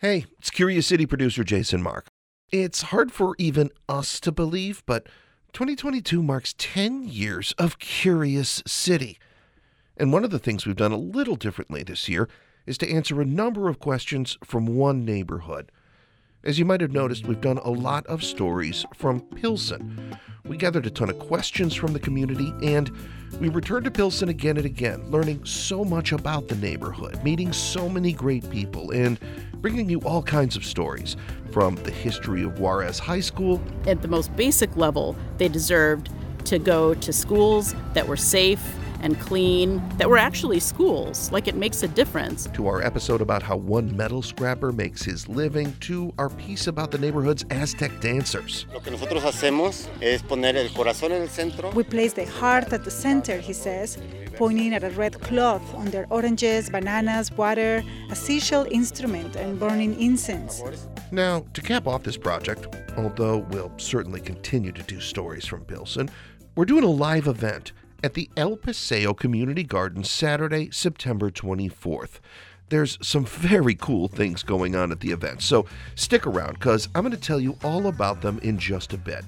Hey, it's Curious City producer Jason Marck. It's hard for even us to believe, but 2022 marks 10 years of Curious City. And one of the things we've done a little differently this year is to answer a number of questions from one neighborhood. As you might have noticed, we've done a lot of stories from Pilsen. We gathered a ton of questions from the community, and we returned to Pilsen again and again, learning so much about the neighborhood, meeting so many great people, and bringing you all kinds of stories from the history of Juarez High School. At the most basic level, they deserved to go to schools that were safe and clean that were actually schools. Like it makes a difference. To our episode about how one metal scrapper makes his living, to our piece about the neighborhood's Aztec dancers. Lo que nosotros hacemos es poner el corazón en el centro. We place the heart at the center, he says, pointing at a red cloth under oranges, bananas, water, a seashell instrument, and burning incense. Now, to cap off this project, although we'll certainly continue to do stories from Pilsen, we're doing a live event at the El Paseo Community Garden Saturday, September 24th. There's some very cool things going on at the event, so stick around because I'm going to tell you all about them in just a bit.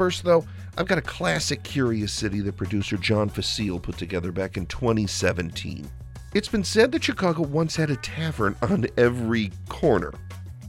First, though, I've got a classic Curious City that producer John Fecile put together back in 2017. It's been said that Chicago once had a tavern on every corner.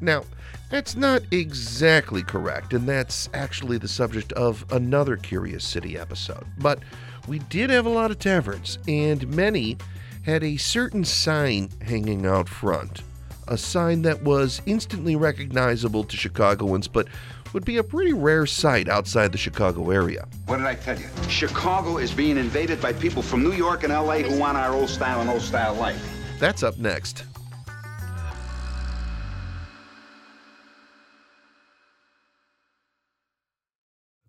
Now, that's not exactly correct, and that's actually the subject of another Curious City episode. But we did have a lot of taverns, and many had a certain sign hanging out front. A sign that was instantly recognizable to Chicagoans, but would be a pretty rare sight outside the Chicago area. What did I tell you? Chicago is being invaded by people from New York and LA who want our old style and old style life. That's up next.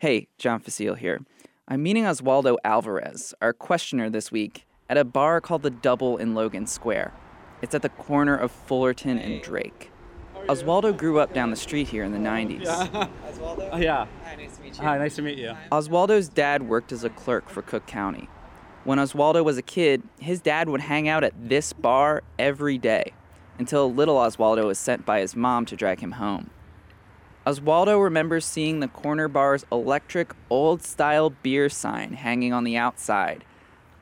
Hey, John Fecile here. I'm meeting Oswaldo Alvarez, our questioner this week, at a bar called The Double in Logan Square. It's at the corner of Fullerton and Drake. Oswaldo grew up down the street here in the 90s. Yeah. Oswaldo? Oh, yeah. Hi, nice to meet you. Hi, nice to meet you. Oswaldo's dad worked as a clerk for Cook County. When Oswaldo was a kid, his dad would hang out at this bar every day until little Oswaldo was sent by his mom to drag him home. Oswaldo remembers seeing the corner bar's electric old style beer sign hanging on the outside,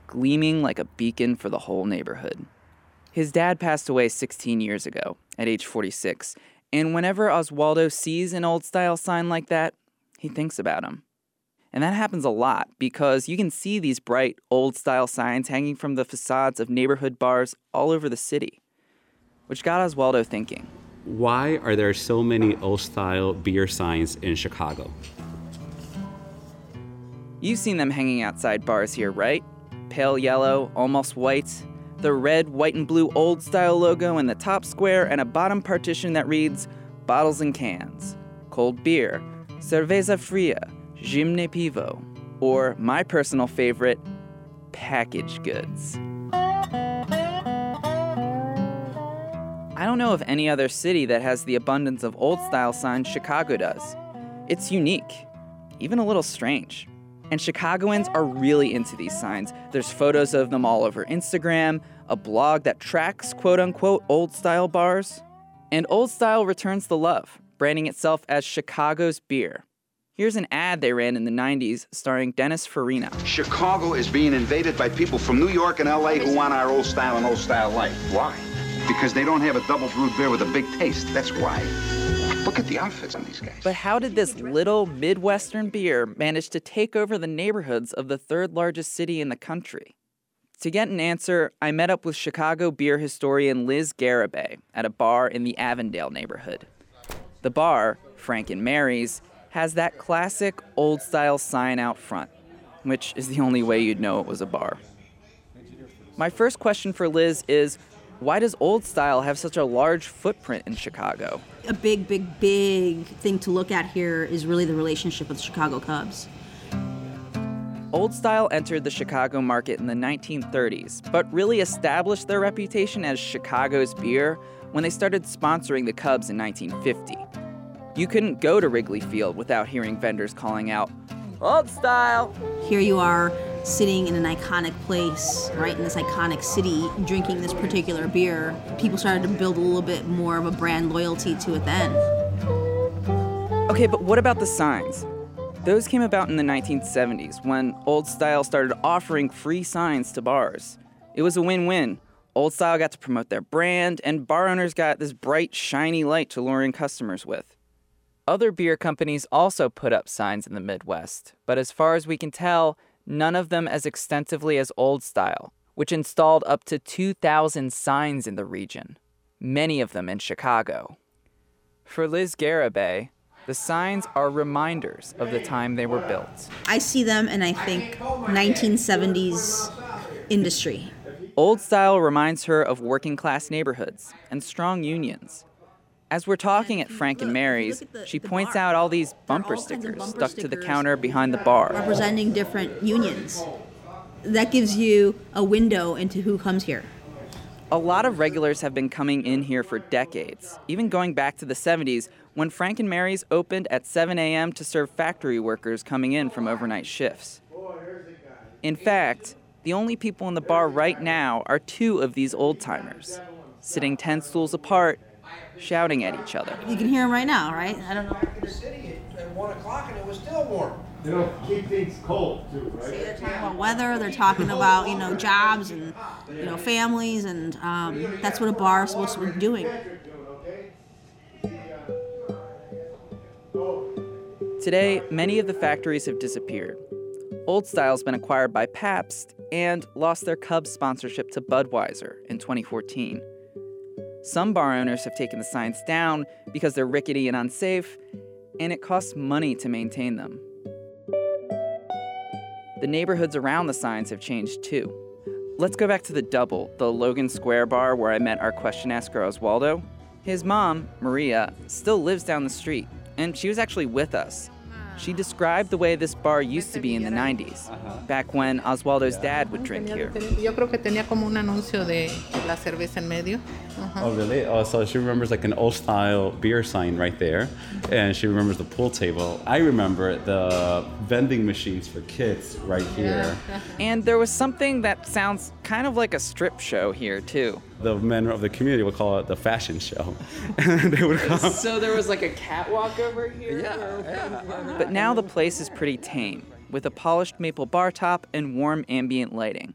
gleaming like a beacon for the whole neighborhood. His dad passed away 16 years ago, at age 46, and whenever Oswaldo sees an old style sign like that, he thinks about him. And that happens a lot because you can see these bright old style signs hanging from the facades of neighborhood bars all over the city, which got Oswaldo thinking why are there so many old style beer signs in Chicago? You've seen them hanging outside bars here, right? Pale yellow, almost white, the red, white, and blue old style logo in the top square, and a bottom partition that reads bottles and cans, cold beer, cerveza fria, gimne pivo, or my personal favorite, package goods. I don't know of any other city that has the abundance of old style signs Chicago does. It's unique, even a little strange. And Chicagoans are really into these signs. There's photos of them all over Instagram, a blog that tracks quote unquote old style bars. And Old Style returns the love, branding itself as Chicago's beer. Here's an ad they ran in the 90s starring Dennis Farina. Chicago is being invaded by people from New York and LA who want our old style and old style life. Why? Because they don't have a double brewed beer with a big taste. That's why. Look at the outfits on these guys. But how did this little Midwestern beer manage to take over the neighborhoods of the third largest city in the country? To get an answer, I met up with Chicago beer historian Liz Garibay at a bar in the Avondale neighborhood. The bar, Frank and Mary's, has that classic old style sign out front, which is the only way you'd know it was a bar. My first question for Liz is Why does Old Style have such a large footprint in Chicago? A big, big, big thing to look at here is really the relationship with the Chicago Cubs. Old Style entered the Chicago market in the 1930s, but really established their reputation as Chicago's beer when they started sponsoring the Cubs in 1950. You couldn't go to Wrigley Field without hearing vendors calling out, Old Style! Here you are sitting in an iconic place, right in this iconic city, drinking this particular beer. People started to build a little bit more of a brand loyalty to it then. Okay, but what about the signs? Those came about in the 1970s when Old Style started offering free signs to bars. It was a win win. Old Style got to promote their brand, and bar owners got this bright, shiny light to lure in customers with. Other beer companies also put up signs in the Midwest, but as far as we can tell, none of them as extensively as Old Style, which installed up to 2,000 signs in the region, many of them in Chicago. For Liz Garibay, the signs are reminders of the time they were built. I see them and I think 1970s industry. Old Style reminds her of working class neighborhoods and strong unions. As we're talking at Frank and Mary's, she points out all these bumper stickers stuck to the counter behind the bar. Representing different unions. That gives you a window into who comes here. A lot of regulars have been coming in here for decades, even going back to the 70s when Frank and Mary's opened at 7 a.m. to serve factory workers coming in from overnight shifts. In fact, the only people in the bar right now are two of these old timers, sitting 10 stools apart shouting at each other. You can hear them right now, right? I don't know. The city at one o'clock and it was still warm. They don't keep things cold too, right? They're talking about weather. They're talking about you know jobs and you know families, and um, that's what a bar is supposed to be doing. Today, many of the factories have disappeared. Old Style's been acquired by Pabst and lost their Cubs sponsorship to Budweiser in 2014. Some bar owners have taken the signs down because they're rickety and unsafe, and it costs money to maintain them. The neighborhoods around the signs have changed too. Let's go back to the double, the Logan Square bar where I met our question asker Oswaldo. His mom, Maria, still lives down the street, and she was actually with us she described the way this bar used to be in the 90s, uh-huh. back when Oswaldo's dad would drink here. Uh-huh. Oh, really? Oh, so she remembers like an old style beer sign right there, and she remembers the pool table. I remember the vending machines for kids right here. And there was something that sounds kind of like a strip show here, too the men of the community would call it the fashion show. they would come. So there was like a catwalk over here? Yeah, yeah. But now the place is pretty tame, with a polished maple bar top and warm ambient lighting.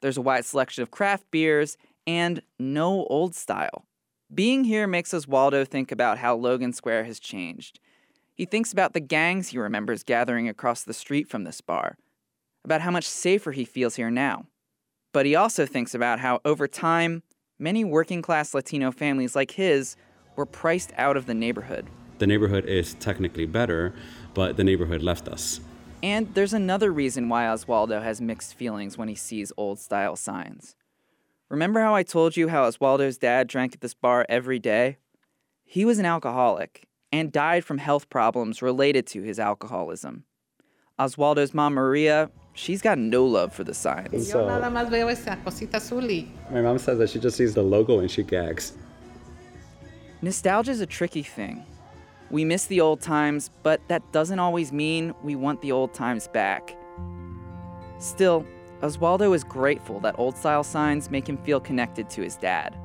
There's a wide selection of craft beers and no old style. Being here makes Oswaldo think about how Logan Square has changed. He thinks about the gangs he remembers gathering across the street from this bar, about how much safer he feels here now. But he also thinks about how, over time, many working class Latino families like his were priced out of the neighborhood. The neighborhood is technically better, but the neighborhood left us. And there's another reason why Oswaldo has mixed feelings when he sees old style signs. Remember how I told you how Oswaldo's dad drank at this bar every day? He was an alcoholic and died from health problems related to his alcoholism. Oswaldo's mom, Maria, she's got no love for the signs. So, my mom says that she just sees the logo and she gags. Nostalgia is a tricky thing. We miss the old times, but that doesn't always mean we want the old times back. Still, Oswaldo is grateful that old style signs make him feel connected to his dad.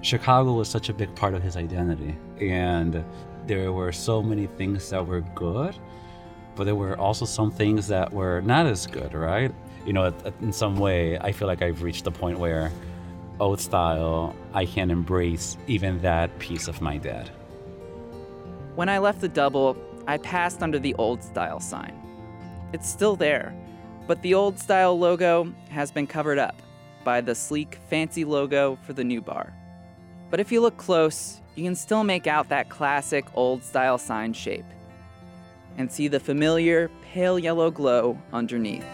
Chicago was such a big part of his identity, and there were so many things that were good but there were also some things that were not as good, right? You know, in some way, I feel like I've reached the point where old style, I can't embrace even that piece of my dad. When I left the double, I passed under the old style sign. It's still there, but the old style logo has been covered up by the sleek, fancy logo for the new bar. But if you look close, you can still make out that classic old style sign shape and see the familiar pale yellow glow underneath.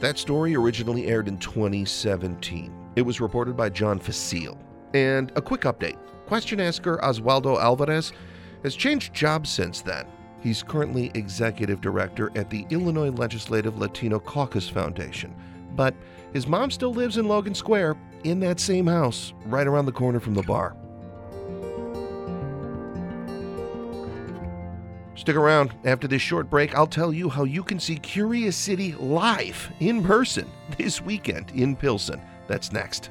That story originally aired in 2017. It was reported by John Fecile. And a quick update question asker Oswaldo Alvarez has changed jobs since then. He's currently executive director at the Illinois Legislative Latino Caucus Foundation. But his mom still lives in Logan Square, in that same house, right around the corner from the bar. Stick around. After this short break, I'll tell you how you can see Curious City live in person this weekend in Pilsen. That's next.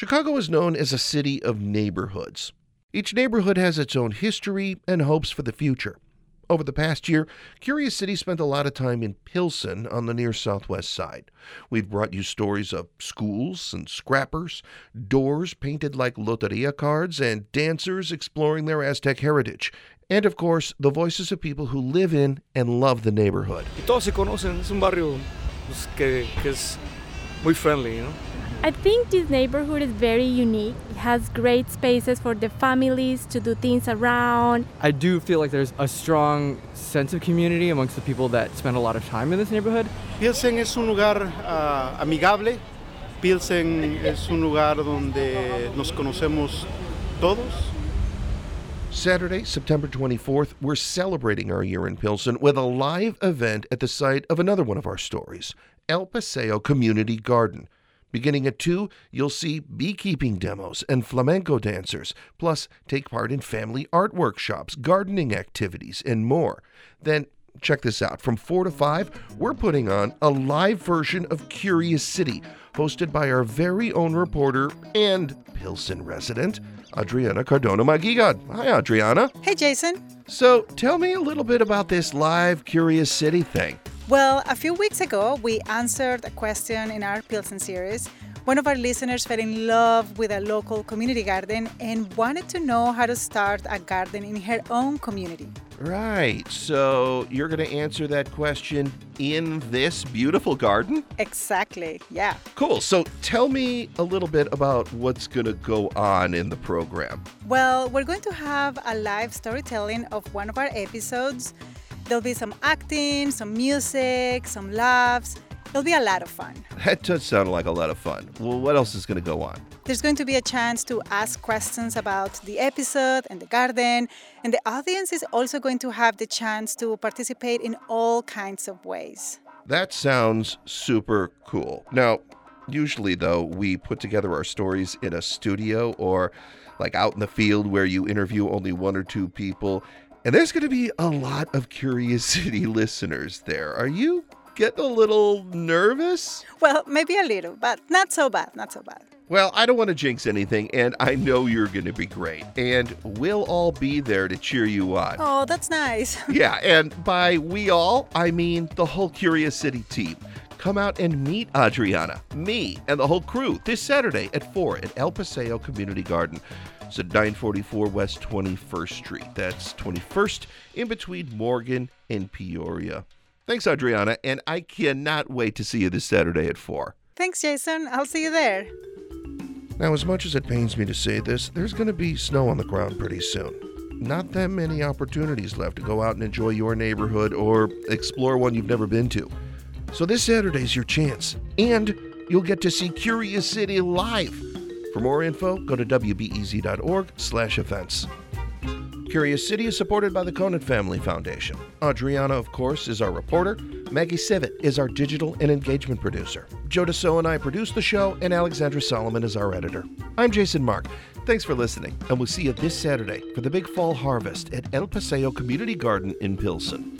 Chicago is known as a city of neighborhoods. Each neighborhood has its own history and hopes for the future. Over the past year, Curious City spent a lot of time in Pilsen on the near southwest side. We've brought you stories of schools and scrappers, doors painted like loteria cards, and dancers exploring their Aztec heritage. And of course, the voices of people who live in and love the neighborhood. Todos se conocen, es un barrio que, que es muy friendly, you know? I think this neighborhood is very unique. It has great spaces for the families to do things around. I do feel like there's a strong sense of community amongst the people that spend a lot of time in this neighborhood. Pilsen es un lugar uh, amigable. Pilsen es un lugar donde nos conocemos todos. Saturday, September 24th, we're celebrating our year in Pilsen with a live event at the site of another one of our stories, El Paseo Community Garden. Beginning at 2, you'll see beekeeping demos and flamenco dancers, plus take part in family art workshops, gardening activities, and more. Then, check this out from 4 to 5, we're putting on a live version of Curious City, hosted by our very own reporter and Pilsen resident, Adriana Cardona Maguigad. Hi, Adriana. Hey, Jason. So, tell me a little bit about this live Curious City thing. Well, a few weeks ago, we answered a question in our Pilsen series. One of our listeners fell in love with a local community garden and wanted to know how to start a garden in her own community. Right. So, you're going to answer that question in this beautiful garden? Exactly. Yeah. Cool. So, tell me a little bit about what's going to go on in the program. Well, we're going to have a live storytelling of one of our episodes. There'll be some acting, some music, some laughs. It'll be a lot of fun. That does sound like a lot of fun. Well, what else is going to go on? There's going to be a chance to ask questions about the episode and the garden, and the audience is also going to have the chance to participate in all kinds of ways. That sounds super cool. Now, usually, though, we put together our stories in a studio or like out in the field where you interview only one or two people. And there's going to be a lot of Curious City listeners there. Are you getting a little nervous? Well, maybe a little, but not so bad, not so bad. Well, I don't want to jinx anything, and I know you're going to be great. And we'll all be there to cheer you on. Oh, that's nice. yeah, and by we all, I mean the whole Curious City team. Come out and meet Adriana, me, and the whole crew this Saturday at 4 at El Paseo Community Garden. It's at 944 West 21st Street. That's 21st in between Morgan and Peoria. Thanks, Adriana, and I cannot wait to see you this Saturday at 4. Thanks, Jason. I'll see you there. Now, as much as it pains me to say this, there's going to be snow on the ground pretty soon. Not that many opportunities left to go out and enjoy your neighborhood or explore one you've never been to. So this Saturday's your chance, and you'll get to see Curious City live. For more info, go to wbez.org slash events. Curious City is supported by the Conant Family Foundation. Adriana, of course, is our reporter. Maggie Sivit is our digital and engagement producer. Joe DeCeault and I produce the show, and Alexandra Salomon is our editor. I'm Jason Marck. Thanks for listening, and we'll see you this Saturday for the big fall harvest at El Paseo Community Garden in Pilsen.